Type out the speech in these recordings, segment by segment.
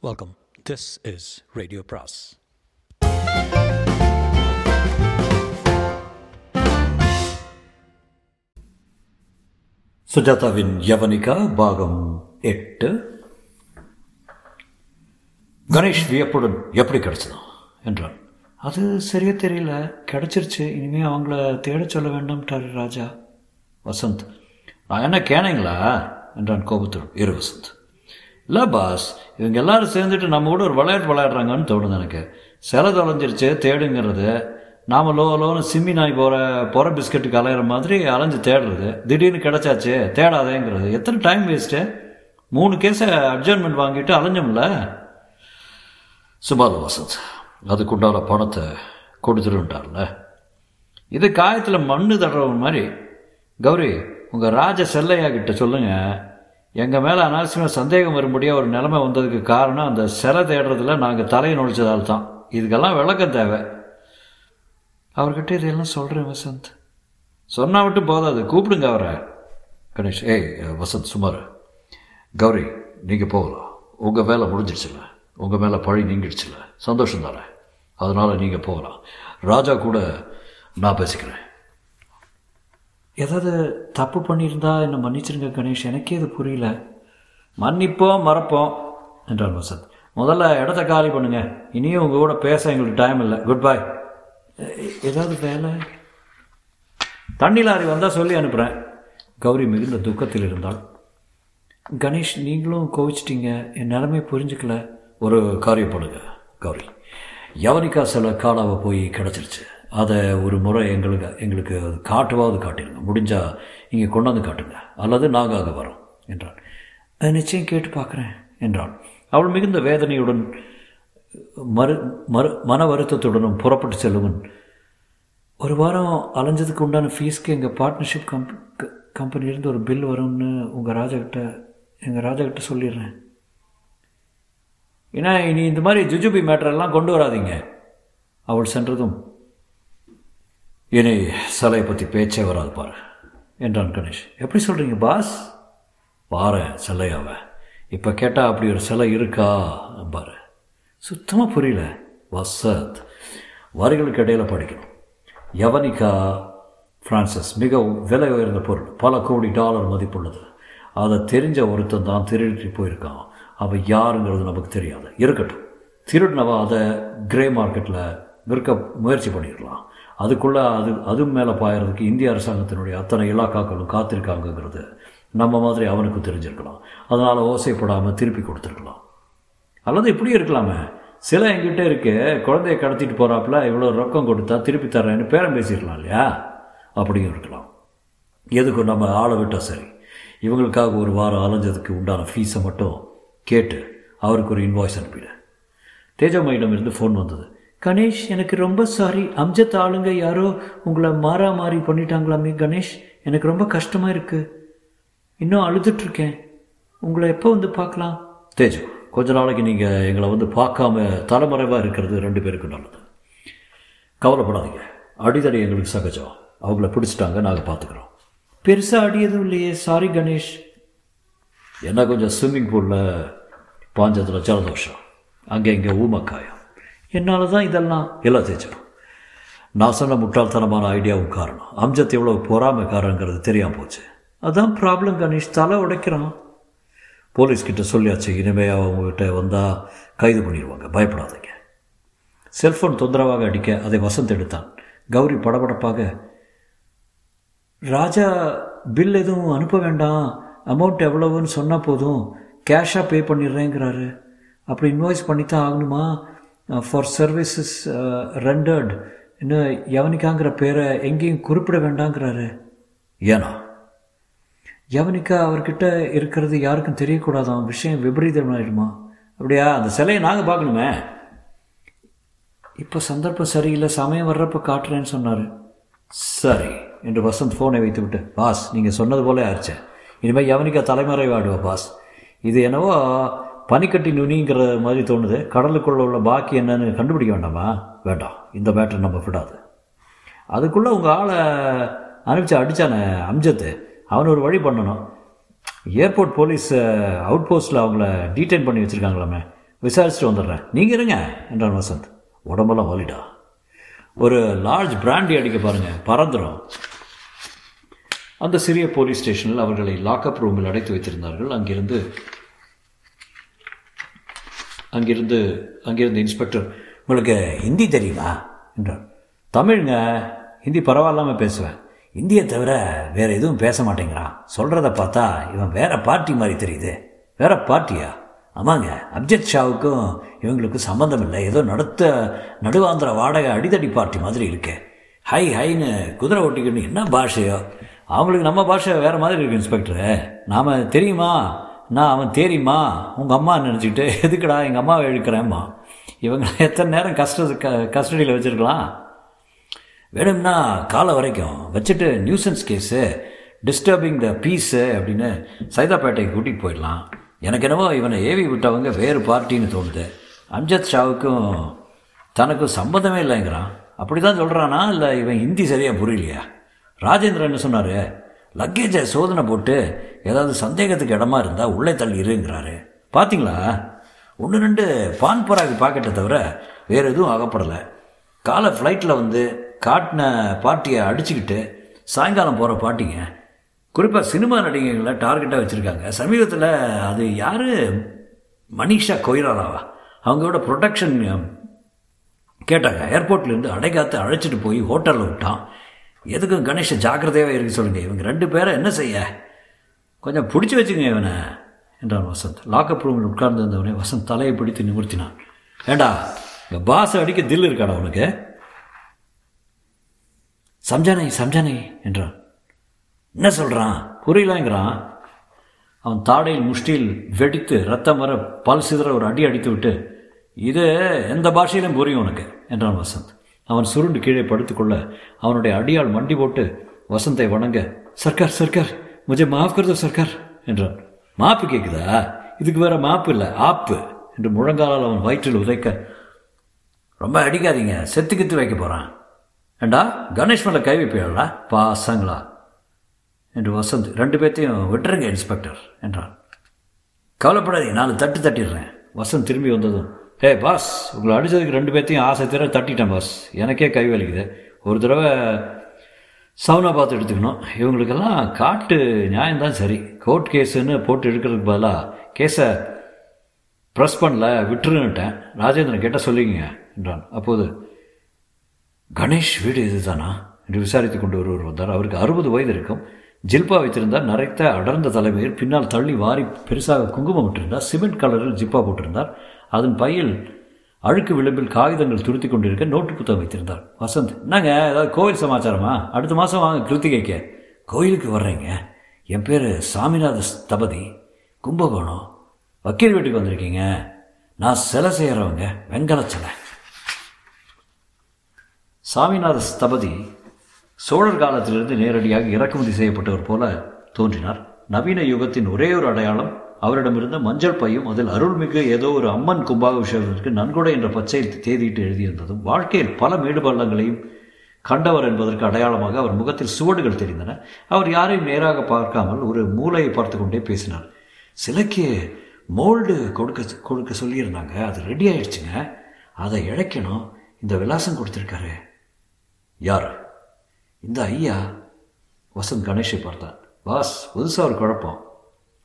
Welcome this is radio பிராஸ் சுஜாதாவின் யவனிகா பாகம் எட்டு. கணேஷ் வியப்புடன் எப்படி கிடைச்சதும் என்றான். அது சரியா தெரியல. கிடைச்சிருச்சு. இனிமே அவங்கள தேட சொல்ல வேண்டாம்ட்டாரு ராஜா. வசந்த் நான் என்ன கேனைங்களா? என்றான் கோபத்துடன். இரு வசந்த். இல்லை பாஸ். இவங்க எல்லாரும் சேர்ந்துட்டு நம்ம கூட ஒரு விளையாட்டு விளையாடுறாங்கன்னு தோணுது எனக்கு. சிலை தொலைஞ்சிருச்சு தேடுங்கிறது. நாம் லோ லோன்னு சிம்மி நாய் போகிற போகிற பிஸ்கட்டுக்கு அலையிற மாதிரி அலைஞ்சு தேடுறது. திடீர்னு கிடச்சாச்சு தேடாதேங்கிறது. எத்தனை டைம் வேஸ்ட்டு மூணு கேஸை அட்ஜர்மெண்ட் வாங்கிட்டு அலைஞ்சோம்ல. சுபால வசந்த் அதுக்குண்டான பணத்தை கொடுத்துருன்ட்டார்ல. இது காயத்தில் மண்ணு தடுற மாதிரி. கௌரி உங்கள் ராஜ செல்லையா கிட்ட சொல்லுங்கள் எங்கள் மேலே அனாவசியமாக சந்தேகம் வரும்படியாக ஒரு நிலைமை வந்ததுக்கு காரணம் அந்த சிலை தேடுறதுல நாங்கள் தலையை நுழைச்சதால் தான். இதுக்கெல்லாம் விளக்கம் தேவை. அவர்கிட்ட இதையெல்லாம் சொல்கிறேன் வசந்த். சொன்னால் விட்டு போதாது கூப்பிடுங்க அவரை. கணேஷ் ஏய் வசந்த் சுமார். கௌரி நீங்கள் போகலாம். உங்கள் வேலை முடிஞ்சிடுச்சுல உங்கள் மேலே பழி நீங்கிடுச்சுல. சந்தோஷம் தானே. அதனால் நீங்கள் போகலாம். ராஜா கூட நான் பேசிக்கிறேன். ஏதாவது தப்பு பண்ணியிருந்தா என்னை மன்னிச்சிருங்க கணேஷ்? எனக்கே இது புரியல. மன்னிப்போம் மறப்போம் என்றார் வசந்த். முதல்ல இடத்த காலி பண்ணுங்க. இனியும் உங்கள் கூட பேச எங்களுக்கு டைம் இல்லை. குட் பாய் ஏதாவது வேலை? தண்ணி லாரி வந்தால் சொல்லி அனுப்புகிறேன் கௌரி மிகுந்த துக்கத்தில் இருந்தாள். கணேஷ் நீங்களும் கோவிச்சிட்டீங்க. என் நிலைமை புரிஞ்சுக்கல. ஒரு காரியம் பண்ணுங்க கௌரி. யவனிக்கா சில காலாவை போய் கிடச்சிருச்சு. அதை ஒரு முறை எங்களுக்கு எங்களுக்கு அது காட்டுவாவது காட்டிடுங்க முடிஞ்சால் இங்கே கொண்டாந்து காட்டுங்க. அல்லது நாங்கள் அங்கே வரோம் என்றான். "அது நிச்சயம் கேட்டு பார்க்குறேன் என்றாள் அவள் மிகுந்த வேதனையுடன் மறு மறு மன வருத்தத்துடனும் புறப்பட்டு செல்லுவன் ஒரு வாரம் அலைஞ்சதுக்கு உண்டான ஃபீஸ்க்கு எங்கள் பார்ட்னர்ஷிப் கம்ப் கம்பெனிலேருந்து ஒரு பில் வரும்னு உங்கள் ராஜாக்கிட்ட எங்கள் ராஜாக்கிட்ட சொல்லிடுறேன். ஏன்னா இனி இந்த மாதிரி ஜுஜுபி மேட்டரெல்லாம் கொண்டு வராதீங்க. அவள் சென்றதும் இனி சிலையை பற்றி பேச்சே வராது பாரு என்றான் கணேஷ். எப்படி சொல்கிறீங்க பாஸ்? பாரு சிலையாவ. இப்போ கேட்டால் அப்படி ஒரு சிலை இருக்கா பாரு. சுத்தமாக புரியல. வசத். வரிகளுக்கு இடையில் படிக்கணும். யவனிகா ஃப்ரான்சிஸ் மிக விலை உயர்ந்த பொருள். பல கோடி டாலர் மதிப்புள்ளது. அதை தெரிஞ்ச ஒருத்தன் தான் திருடிட்டு போயிருக்கான். அவன் யாருங்கிறது நமக்கு தெரியாது. இருக்கட்டும். திருடினவன் அதை கிரே மார்க்கெட்டில் விற்க முயற்சி பண்ணிடலாம் அதுக்குள்ளே அது அது மேலே பாயறதுக்கு இந்திய அரசாங்கத்தினுடைய அத்தனை இலாக்காக்களும் காத்திருக்காங்கங்கிறது நம்ம மாதிரி அவனுக்கு தெரிஞ்சிருக்கலாம். அதனால் ஓசைப்படாமல் திருப்பி கொடுத்துருக்கலாம். அல்லது இப்படியும் இருக்கலாமே. சில என்கிட்ட இருக்கு. குழந்தைய கடத்திட்டு போகிறாப்புல இவ்வளோ ரொக்கம் கொடுத்தா திருப்பி தர்றேன்னு பேரம் பேசிடலாம் இல்லையா? அப்படியும் இருக்கலாம். எதுக்கும் நம்ம ஆளை விட்டால் சரி? இவங்களுக்காக ஒரு வாரம் அலைஞ்சதுக்கு உண்டான ஃபீஸை மட்டும் கேட்டு அவருக்கு ஒரு இன்வாய்ஸ் அனுப்பிடு. தேஜாமையிடம் இருந்து ஃபோன் வந்தது. கணேஷ் எனக்கு ரொம்ப சாரி அம்ஜத் ஆளுங்க யாரோ உங்களை மாறா மாறி பண்ணிட்டாங்களாமே கணேஷ். எனக்கு ரொம்ப கஷ்டமாக இருக்குது இன்னும் அழுதுட்ருக்கேன் உங்களை எப்போ வந்து பார்க்கலாம்? தேஜு கொஞ்ச நாளைக்கு நீங்கள் எங்களை வந்து பார்க்காம தலைமறைவாக இருக்கிறது ரெண்டு பேருக்கு நல்லது. கவலைப்படாதீங்க. அடிதடி எங்களுக்கு சகஜம். அவங்கள பிடிச்சிட்டாங்க நாங்கள் பார்த்துக்குறோம் பெருசாக அடி எதுவும் இல்லையே. சாரி கணேஷ். என்ன கொஞ்சம் ஸ்விம்மிங் பூலில் பாஞ்சதில் ஜலதோஷம். அங்கே இங்கே ஊமக்காயம். என்னால் தான் இதெல்லாம் இல்லை தேஜு நான் சொன்ன முட்டாள்தனமான ஐடியாவும் காரணம். அம்ஜத் எவ்வளோ பொறாமைக்காரங்கிறது தெரியாமல் போச்சு. அதான் ப்ராப்ளம் கணேஷ். தலை உடைக்கிறான். போலீஸ்கிட்ட சொல்லியாச்சு இனிமே அவங்ககிட்ட வந்தால் கைது பண்ணிடுவாங்க. பயப்படாதீங்க. செல்ஃபோன் தொந்தரவாக அடிக்க அதை வசந்த் எடுத்தான். கௌரி படபடப்பாக ராஜா பில் எதுவும் அனுப்ப வேண்டாம். அமௌண்ட் எவ்வளவுன்னு சொன்னால் போதும். கேஷாக பே பண்ணிடுறேங்கிறாரு. அப்படி இன்வாய்ஸ் பண்ணித்தான் ஆகணுமா? ஃபார் சர்வீசஸ் ரெண்டர்ட் இன்னும் எவனிக்காங்கிற பேரை எங்கேயும் குறிப்பிட வேண்டாங்கிறாரு. ஏன்னா? யவனிக்கா அவர்கிட்ட இருக்கிறது யாருக்கும் தெரியக்கூடாதான் விஷயம் விபரீதமாயிடுமா? அப்படியா? அந்த சிலையை நாங்கள் பார்க்கணுமே. இப்போ சந்தர்ப்பம் சரியில்லை சமயம் வர்றப்ப காட்டுறேன்னு சொன்னார். சரி என்று வசந்த் ஃபோனை வைத்து விட்டு பாஸ் நீங்கள் சொன்னது போல ஆச்சு இனிமேல் யவனிக்கா தலைமறைவாடுவா பாஸ். இது என்னவோ பனிக்கட்டி நுனிங்கிற மாதிரி தோணுது. கடலுக்குள்ள உள்ள பாக்கி என்னன்னு கண்டுபிடிக்க வேண்டாமா? வேண்டாம். இந்த மேட்டர் நம்ம விடாது. அதுக்குள்ளே உங்கள் ஆளை அனுப்பிச்சு அடித்தானே அம்ஜத்து அவன் ஒரு வழி பண்ணணும். ஏர்போர்ட் போலீஸ் அவுட் போஸ்ட்டில் அவங்கள டீடைன் பண்ணி வச்சுருக்காங்களாமே. விசாரிச்சுட்டு வந்துடுறேன். நீங்கள் இருங்க என்றான் வசந்த். உடம்பெல்லாம் வலிடா. ஒரு லார்ஜ் பிராண்டி அடிக்க பாருங்கள் பறந்துடும் அந்த சிறிய போலீஸ் ஸ்டேஷனில் அவர்களை லாக்அப் ரூமில் அடைத்து வைத்திருந்தார்கள். அங்கிருந்து அங்கிருந்து அங்கிருந்து இன்ஸ்பெக்டர் உங்களுக்கு ஹிந்தி தெரியுமா? என்றார் தமிழ்ங்க ஹிந்தி பரவாயில்லாமல் பேசுவேன். இந்தியை தவிர வேறு எதுவும் பேச மாட்டேங்கிறான். சொல்கிறத பார்த்தா இவன் வேறு பார்ட்டி மாதிரி தெரியுது. வேறு பார்ட்டியா? ஆமாங்க அப்ஜத் ஷாவுக்கும் இவங்களுக்கும் சம்மந்தம் இல்லை. ஏதோ நடத்த நடுவாந்திர வாடகை அடிதடி பார்ட்டி மாதிரி இருக்கு. ஹை ஹைன்னு குதிரை ஓட்டிக்கணும் என்ன பாஷையோ? அவங்களுக்கு நம்ம பாஷை வேறு மாதிரி இருக்குது இன்ஸ்பெக்டரு நாம் தெரியுமா? நான் அவன் தெரியுமா? உங்கள் அம்மா நினச்சிக்கிட்டு எதுக்குடா எங்கள் அம்மாவை இழுக்கிறேம்மா? இவங்க எத்தனை நேரம் கஷ்ட க கஸ்டடியில் வச்சுருக்கலாம்? வேணும்னா காலை வரைக்கும் வச்சுட்டு nuisance case disturbing the peace அப்படின்னு சைதாப்பேட்டைக்கு கூட்டிகிட்டு போயிடலாம். எனக்கு என்னவோ இவனை ஏவி விட்டவங்க வேறு பார்ட்டின்னு தோணுது. அம்ஜத் ஷாவுக்கும் தனக்கும் சம்மந்தமே இல்லைங்கிறான். அப்படி தான் சொல்கிறானா இல்லை இவன் ஹிந்தி சரியாக புரியலையா? ராஜேந்திரன் என்ன சொன்னார்? லக்கேஜை சோதனை போட்டு ஏதாவது சந்தேகத்துக்கு இடமா இருந்தால் உள்ளே தள்ளி இருங்கிறாரு பார்த்தீங்களா ஒன்று ரெண்டு பான் பராகு பாக்கெட்டை தவிர வேறு எதுவும் ஆகப்படலை. காலை ஃப்ளைட்டில் வந்து காட்டின பாட்டியை அடிச்சுக்கிட்டு சாயங்காலம் போகிற பாட்டிங்க குறிப்பாக சினிமா நடிகைகளை டார்கெட்டாக வச்சுருக்காங்க. சமீபத்தில் அது யார்? மனிஷா கொய்ராலாவா? அவங்களோட ப்ரொடெக்ஷன் கேட்டாங்க. ஏர்போர்ட்லேருந்து அடைகாத்து அழைச்சிட்டு போய் ஹோட்டலில் விட்டான். எதுக்கும் கணேஷ ஜாக்கிரதையாகவே இருக்க சொல்லுங்கள் இவங்க ரெண்டு பேரை என்ன செய்ய? கொஞ்சம் பிடிச்சி வச்சுங்க இவனை என்றான் வசந்த். லாக்கப் ரூமில் உட்கார்ந்திருந்தவனே வசந்த் தலையை பிடித்து நிமிர்த்தினான். ஏண்டா இங்கே பாஸ் அடிக்க தில் இருக்காடா உனக்கு? சம்ஜானை சம்ஜானை என்றான். என்ன சொல்கிறான் புரியலங்கிறான். அவன் தாடையில் முஷ்டியில் வெடித்து ரத்தம் வர பல் சிதற ஒரு அடி அடித்து விட்டு இது எந்த பாஷையிலும் புரியும் உனக்கு என்றான் வசந்த். அவன் சுருண்டு கீழே படுத்துக்கொள்ள அவனுடைய அடியால் மண்டி போட்டு வசந்தை வணங்க. சர்க்கார் சர்க்கார் முஜே மாஃப் கருதோ சர்க்கார் என்றான். மாப்பு கேட்குதா இதுக்கு வேற மாப்பு இல்லை ஆப்பு என்று முழங்காலால் அவன் வயிற்றில் உதைக்க ரொம்ப அடிக்காதீங்க செத்து கித்து வைக்க போகிறான் ஏண்டா கணேஷ் மேலே கை வைப்பீங்களா பாசங்களா. என்று வசந்த் ரெண்டு பேர்த்தையும் விட்டுருங்க இன்ஸ்பெக்டர் என்றான். கவலைப்படாதீங்க நான் தட்டு தட்டிடுறேன். வசந்த் திரும்பி வந்ததும் ஏ பாஸ் உங்களை அடித்ததுக்கு ரெண்டு பேர்த்தையும் ஆசை தர தட்டிட்டேன் பாஸ் எனக்கே கை வலிக்குது. ஒரு தடவை சவுனா பார்த்து எடுத்துக்கணும். இவங்களுக்கெல்லாம் காட்டு நியாயம்தான் சரி. கோர்ட் கேஸுன்னு போட்டு எடுக்கிறதுக்கு பதிலாக கேஸை ப்ரெஸ் பண்ணல விட்டுருன்னுட்டேன். ராஜேந்திரன் கேட்டால் சொல்லிங்க என்றான். அப்போது கணேஷ் வீடு இதுதானா? என்று விசாரித்து கொண்டு ஒருவர் வந்தார். அவருக்கு அறுபது வயது இருக்கும். ஜில்பா வைத்திருந்தார். நரைத்த அடர்ந்த தலைமையில் பின்னால் தள்ளி வாரி பெருசாக குங்குமம் விட்டிருந்தார் சிமெண்ட் கலரில் ஜிப்பா போட்டிருந்தார். அதன் பையில் அழுக்கு விளிம்பில் காகிதங்கள் துருத்தி கொண்டிருக்க நோட்டு புத்தகம் வைத்திருந்தார். வசந்த் என்னங்க ஏதாவது கோவில் சமாச்சாரமா? அடுத்த மாதம் வாங்க கிருத்திகைக்க. கோயிலுக்கு வர்றேங்க? என் பேர் சாமிநாத ஸ்தபதி. கும்பகோணம். வக்கீல் வீட்டுக்கு வந்திருக்கீங்க. நான் சிலை செய்கிறவங்க வெங்கல சிலை சாமிநாத ஸ்தபதி சோழர் காலத்திலிருந்து நேரடியாக இறக்குமதி செய்யப்பட்டவர் போல தோன்றினார். நவீன யுகத்தின் ஒரே ஒரு அடையாளம் அவரிடமிருந்த மஞ்சள் பையும் அதில் அருள்மிகு ஏதோ ஒரு அம்மன் கும்பாபிஷேகத்திற்கு நன்கொடை என்ற பச்சை தேதியிட்டு எழுதியிருந்ததும் வாழ்க்கையில் பல மேடுபள்ளங்களையும் கண்டவர் என்பதற்கு அடையாளமாக அவர் முகத்தில் சுவடுகள் தெரிந்தன. அவர் யாரையும் நேராக பார்க்காமல் ஒரு மூளையை பார்த்து கொண்டே பேசினார். சிலைக்கு மோல்டு கொடுக்க கொடுக்க சொல்லியிருந்தாங்க. அது ரெடி ஆயிடுச்சுங்க. அதை இழைக்கணும். இந்த விலாசம் கொடுத்துருக்காரு. யார்? இந்த ஐயா. வசந்த் கணேஷை பார்த்தான் பாஸ் புதுசாக ஒரு குழப்பம்.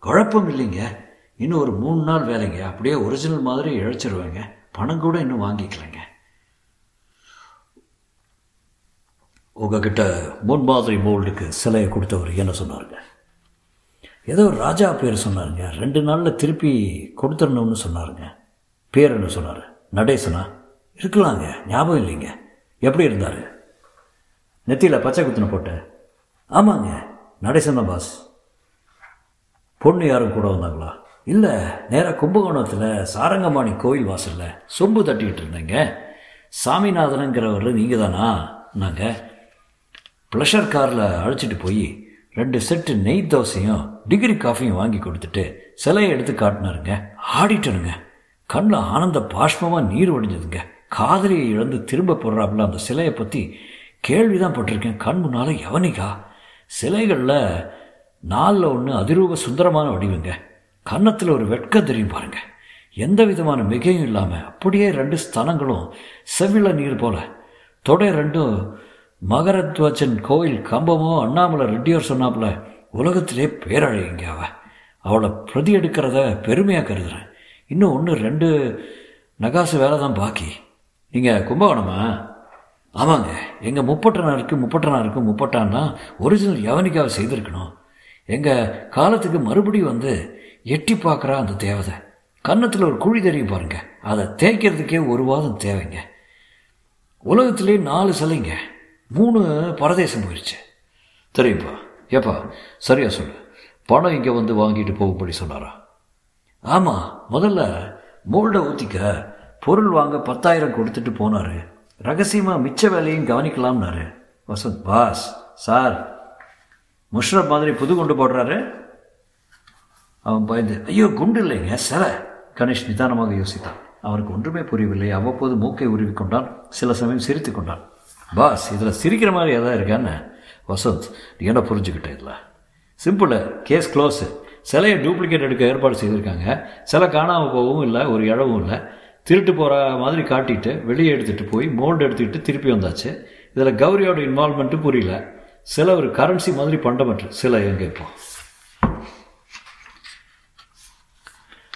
குழப்பம் இல்லைங்க இன்னும் ஒரு மூணு நாள் வேலைங்க. அப்படியே ஒரிஜினல் மாதிரி இழைச்சிருவேங்க. பணம் கூட இன்னும் வாங்கிக்கலைங்க. உங்ககிட்ட முன்மாதிரி மோல்டுக்கு சிலையை கொடுத்தவர் என்ன சொன்னாருங்க? ஏதோ ராஜா பேர் சொன்னாருங்க. ரெண்டு நாளில் திருப்பி கொடுத்துடணும்னு சொன்னாருங்க. பேர் என்ன சொன்னார்? நடேசனா? இருக்கலாங்க. ஞாபகம் இல்லைங்க. எப்படி இருந்தார்? நெத்தியில் பச்சை குத்துன போட்ட ஆமாங்க. நடேசன் தான் பாஸ் பொண்ணு யாரும் கூட வந்தாங்களா? இல்லை நேராக கும்பகோணத்தில் சாரங்கமாணி கோயில் வாசலில் சொம்பு தட்டிக்கிட்டு இருந்தேங்க. சாமிநாதனுங்கிறவர் நீங்கள் தானா நாங்கள் ப்ளஷர் காரில் அழைச்சிட்டு போய் ரெண்டு செட்டு நெய் தோசையும் டிகிரி காஃபியும் வாங்கி கொடுத்துட்டு சிலையை எடுத்து காட்டினாருங்க. ஆடிட்டனுங்க. கண்ணில் ஆனந்த பாஷ்மமாக நீர் வடிஞ்சதுங்க. காதலியை இழந்து திரும்ப போடுறாப்புல அந்த சிலையை பற்றி கேள்வி தான் பட்டிருக்கேன். கண் முன்னால் எவனிக்கா? சிலைகளில் நாளில் ஒன்று அதிரூப சுந்தரமான வடிவுங்க. கன்னத்தில் ஒரு வெட்க தெரியும் பாருங்க. எந்த விதமான மிகையும் இல்லாமல் அப்படியே ரெண்டு ஸ்தனங்களும் செவ்வில நீர் போல. தொடை ரெண்டும் மகரத்வச்சன் கோயில் கம்பமோ அண்ணாமலை ரெட்டியோர் சொன்னாப்புல உலகத்திலே பேரழகிங்க அவ. அவளை பிரதி எடுக்கிறத பெருமையாக கருதுகிறேன் இன்னும் ஒன்று ரெண்டு நகாசு வேலை தான் பாக்கி. நீங்கள் கும்பகோணமா? ஆமாங்க. எங்கள் முப்பட்டனாருக்கு முப்பட்டனாருக்கு முப்பட்டான்னா ஒரிஜினல் யவனிக்காவை செய்திருக்கணும். எங்கள் காலத்துக்கு மறுபடியும் வந்து எட்டி பார்க்குறா அந்த தேவதை. கன்னத்தில் ஒரு குழி தெரியும் பாருங்க. அதை தேய்க்கிறதுக்கே ஒரு வாதம் தேவைங்க. உலகத்திலே நாலு சிலைங்க. மூணு பரதேசம் போயிடுச்சு தெரியும்ப்பா ஏப்பா சரியா சொல்லு. பணம் இங்கே வந்து வாங்கிட்டு போகும்படி சொன்னாரா? ஆமாம் முதல்ல மோல்டை ஊற்றிக்க பொருள் வாங்க பத்தாயிரம் கொடுத்துட்டு போனார். ரகசியமாக மிச்ச வேலையும் கவனிக்கலாம்னாரு. வசந்த் பாஸ் சார் முஷ்ரப் மாதிரி புது குண்டு போடுறாரு. அவன் பயந்து ஐயோ குண்டு இல்லைங்க சிலை. கணேஷ் நிதானமாக யோசித்தான். அவனுக்கு ஒன்றுமே புரியவில்லை. அவ்வப்போது மூக்கை உருவி கொண்டான். சில சமயம் சிரித்து கொண்டான். பாஸ் இதில் சிரிக்கிற மாதிரி எதாவது இருக்கான்னு வசந்த் நீ என்ன புரிஞ்சுக்கிட்டேன் இதில்? Simple case close. சிலையை டூப்ளிகேட் எடுக்க ஏற்பாடு செய்திருக்காங்க. சிலை காணாமல் போகவும் இல்லை ஒரு இழவும் இல்லை. திருட்டு போகிற மாதிரி காட்டிட்டு வெளியே எடுத்துகிட்டு போய் மோல்டு எடுத்துக்கிட்டு திருப்பி வந்தாச்சு. இதில் கௌரியோட இன்வால்மெண்ட்டும் புரியல. சில ஒரு கரன்சி மாதிரி பண்டமற்று சில எங்கே இப்போ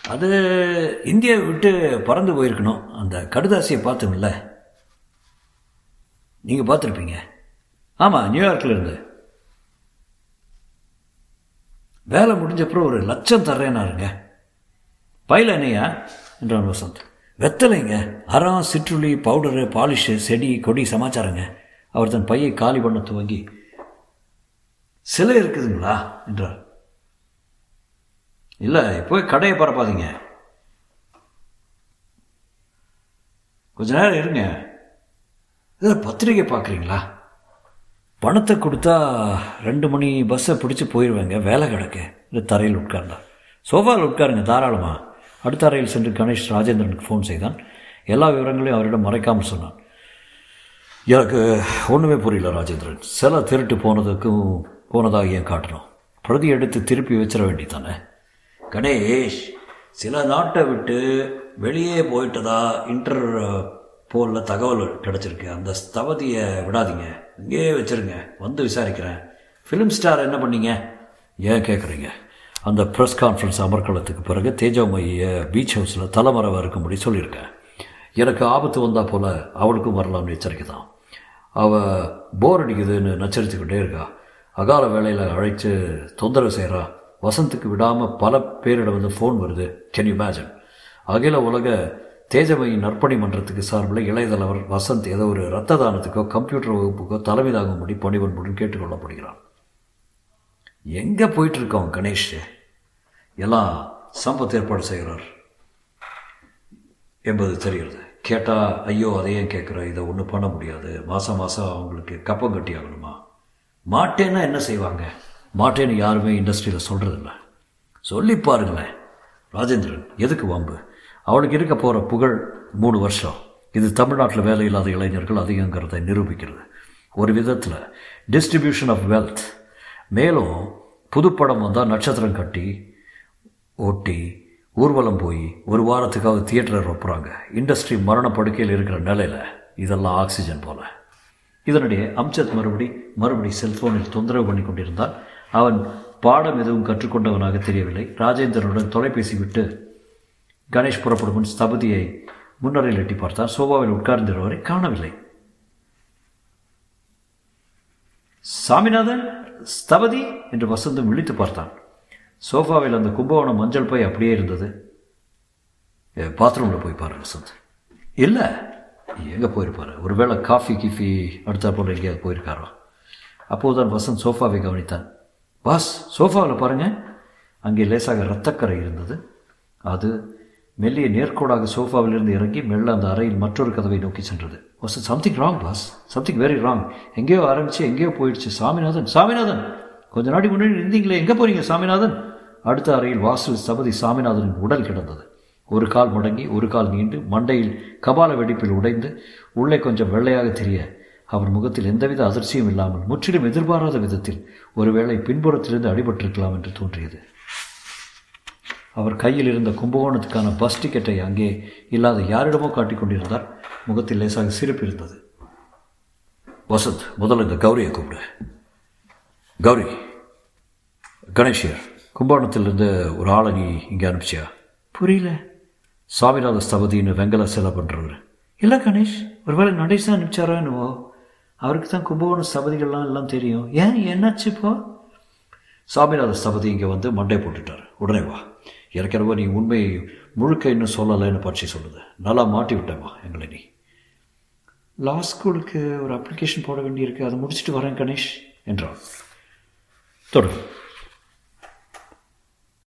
அது இந்தியாவை விட்டு பறந்து போயிருக்கணும். அந்த கடுதாசியை பார்த்தோம்ல. நீங்கள் பார்த்துருப்பீங்க. ஆமாம் நியூயார்க்கில் இருந்து. வேலை முடிஞ்சப்பறம் ஒரு லட்சம் தர்றேனாருங்க பயில என்னையா? என்றான் வசந்த். வெத்தலைங்க. அறம் சிற்றுளி பவுடரு பாலிஷு செடி கொடி சமாச்சாரங்க. அவர் தன் பையை காலி பண்ண துவங்கி சிலை இருக்குதுங்களா? என்றார். இல்லை இப்போ கடையை பரப்பாதீங்க. கொஞ்ச நேரம் இருங்க. இதில் பத்திரிக்கை பார்க்குறீங்களா பணத்தை கொடுத்தா ரெண்டு மணி பஸ்ஸை பிடிச்சி போயிடுவேங்க வேலை கிடக்கு இந்த தரையில் உட்கார்ந்தா சோஃபாவில் உட்காருங்க தாராளமாக அடுத்த அறையில் சென்று கணேஷ் ராஜேந்திரனுக்கு ஃபோன் செய்தான். எல்லா விவரங்களையும் அவரிடம் மறைக்காமல் சொன்னான். எனக்கு ஒன்றுமே புரியல ராஜேந்திரன். சில திருட்டு போனதுக்கும் போனதாக ஏன் காட்டணும் பிரதி எடுத்து திருப்பி வச்சிட வேண்டித்தானே கணேஷ் சில நாட்டை விட்டு வெளியே போயிட்டதா இன்டர் போலில் தகவல் கிடச்சிருக்கு. அந்த ஸ்தவதியை விடாதீங்க. இங்கேயே வச்சுருங்க. வந்து விசாரிக்கிறேன். ஃபிலிம் ஸ்டார் என்ன பண்ணீங்க? ஏன் கேட்குறீங்க அந்த ப்ரெஸ் கான்ஃபரன்ஸ் அமர்க்களத்துக்கு பிறகு தேஜாமயியை பீச் ஹவுஸில் தலைமறைவாக இருக்கும்படி சொல்லியிருக்கேன். எனக்கு ஆபத்து வந்தால் போல் அவளுக்கும் வரலாம்னு எச்சரிக்கை தான். அவள் போர் அடிக்குதுன்னு நச்சரித்துக்கிட்டே இருக்கா. அகால வேலையில் அழைத்து தொந்தரவு செய்கிறா வசந்துக்கு விடாமல் பல பேரிடம் வந்து ஃபோன் வருது. கேன் யூ இமேஜின் அகில உலக தேஜமயி நற்பணி மன்றத்துக்கு சார்பில் இளையதலைவர் வசந்த் ஏதோ ஒரு ரத்த தானத்துக்கோ கம்ப்யூட்டர் வகுப்புக்கோ தலைமை தாங்கும்படி பணிபன்புடன் கேட்டுக்கொள்ளப்படுகிறான் எங்கே போயிட்டுருக்கோம் கணேஷ்? எல்லாம் சம்பத் ஏற்பாடு செய்கிறார் என்பது தெரிகிறது. கேட்டால் ஐயோ அதை ஏன் கேட்குற இதை ஒன்றும் பண்ண முடியாது. மாதம் மாதம் அவங்களுக்கு கப்பம் கட்டி ஆகணுமா மாட்டேன்னா என்ன செய்வாங்க? மாட்டேன்னு யாருமே இண்டஸ்ட்ரியில் சொல்கிறதில்ல சொல்லி பாருங்களேன். ராஜேந்திரன் எதுக்கு வம்பு? அவனுக்கு இருக்க போகிற புகழ் மூணு வருஷம். இது தமிழ்நாட்டில் வேலை இல்லாத இளைஞர்கள் அதிகங்கிறத நிரூபிக்கிறது. ஒரு விதத்தில் டிஸ்ட்ரிபியூஷன் ஆஃப் வெல்த் மேலும் புதுப்படம் வந்தால் நட்சத்திரம் கட்டி ஓட்டி ஊர்வலம் போய் ஒரு வாரத்துக்காக தியேட்டரை ஒப்புறாங்க இண்டஸ்ட்ரி மரண படுக்கையில் இருக்கிற நிலையில் இதெல்லாம் ஆக்சிஜன் போல். இதனிடையே அம்சத் மறுபடி மறுபடி செல்போனில் தொந்தரவு பண்ணி கொண்டிருந்தான் அவன் பாடம் எதுவும் கற்றுக்கொண்டவனாக தெரியவில்லை. ராஜேந்திரனுடன் தொலைபேசி விட்டு கணேஷ் புறப்படும் முன் ஸ்தபதியை முன்னரையில் எட்டி பார்த்தான் சோபாவில் உட்கார்ந்திருவரை காணவில்லை. சாமிநாதன் ஸ்தபதி என்று வசந்தம் விழித்து பார்த்தான். சோஃபாவில் அந்த கும்பகோணம் மஞ்சள் பை அப்படியே இருந்தது. பாத்ரூமில் போய் பாரு வசந்த். இல்லை எங்கே போயிருப்பார்? ஒருவேளை காஃபி கிஃபி அடுத்தா போல் எங்கேயாவது போயிருக்காரோ. அப்போதுதான் வசந்த் சோஃபாவை கவனித்தான். பாஸ் சோஃபாவில் பாருங்கள் அங்கே லேசாக இரத்தக்கரை இருந்தது. அது மெல்லிய நேர்கோடாக சோஃபாவிலிருந்து இறங்கி மெல்ல அந்த அறையில் மற்றொரு கதவை நோக்கி சென்றது. Was something wrong boss something very wrong எங்கேயோ ஆரம்பித்து எங்கேயோ போயிடுச்சு. சாமிநாதன் சாமிநாதன்! கொஞ்ச நாடி முன்னாடி இருந்தீங்களே எங்கே போகிறீங்க சாமிநாதன்? அடுத்த அறையில் வாசல் சபதி சாமிநாதனின் உடல் கிடந்தது. ஒரு கால் முடங்கி ஒரு கால் நீண்டு மண்டையில் கபால வெடிப்பில் உடைந்து உள்ளே கொஞ்சம் வெள்ளையாக தெரிய அவர் முகத்தில் எந்தவித அதிர்ச்சியும் இல்லாமல் முற்றிலும் எதிர்பாராத விதத்தில் ஒருவேளை பின்புறத்திலிருந்து அடிபட்டிருக்கலாம் என்று தோன்றியது. அவர் கையில் இருந்த கும்பகோணத்துக்கான பஸ் டிக்கெட்டை அங்கே இல்லாத யாரிடமோ காட்டிக் கொண்டிருந்தார். முகத்தில் லேசாக சிரிப்பு இருந்தது. வசந்த் முதல்ல இந்த கௌரியை கூப்பிடு. கௌரி கணேஷியர் கும்பகோணத்திலிருந்து ஒரு ஆளை நீ இங்கே அனுப்பிச்சியா? புரியல. சுவாமிநாத ஸ்தபதின்னு வெங்கல சிலை பண்ணுறவர் இல்லை கணேஷ் ஒருவேளை நடேஷ் தான் அனுப்பிச்சாரோ என்னவோ? அவருக்கு தான் கும்பகோணம் ஸ்தபதிகள்லாம் எல்லாம் தெரியும். ஏன் என்னாச்சு இப்போ? சாமிநாத ஸ்தபதி இங்கே வந்து மண்டை போட்டுட்டார். உடனே வா. ஏற்கனவே நீ உண்மை முழுக்க இன்னும் சொல்லலைன்னு பற்றி சொல்லுது. நல்லா மாட்டி விட்டேம்மா எங்களை நீ. லா ஸ்கூலுக்கு ஒரு அப்ளிகேஷன் போட வேண்டியிருக்கு. அதை முடிச்சுட்டு வரேன் கணேஷ். என்றான். தொடரும்.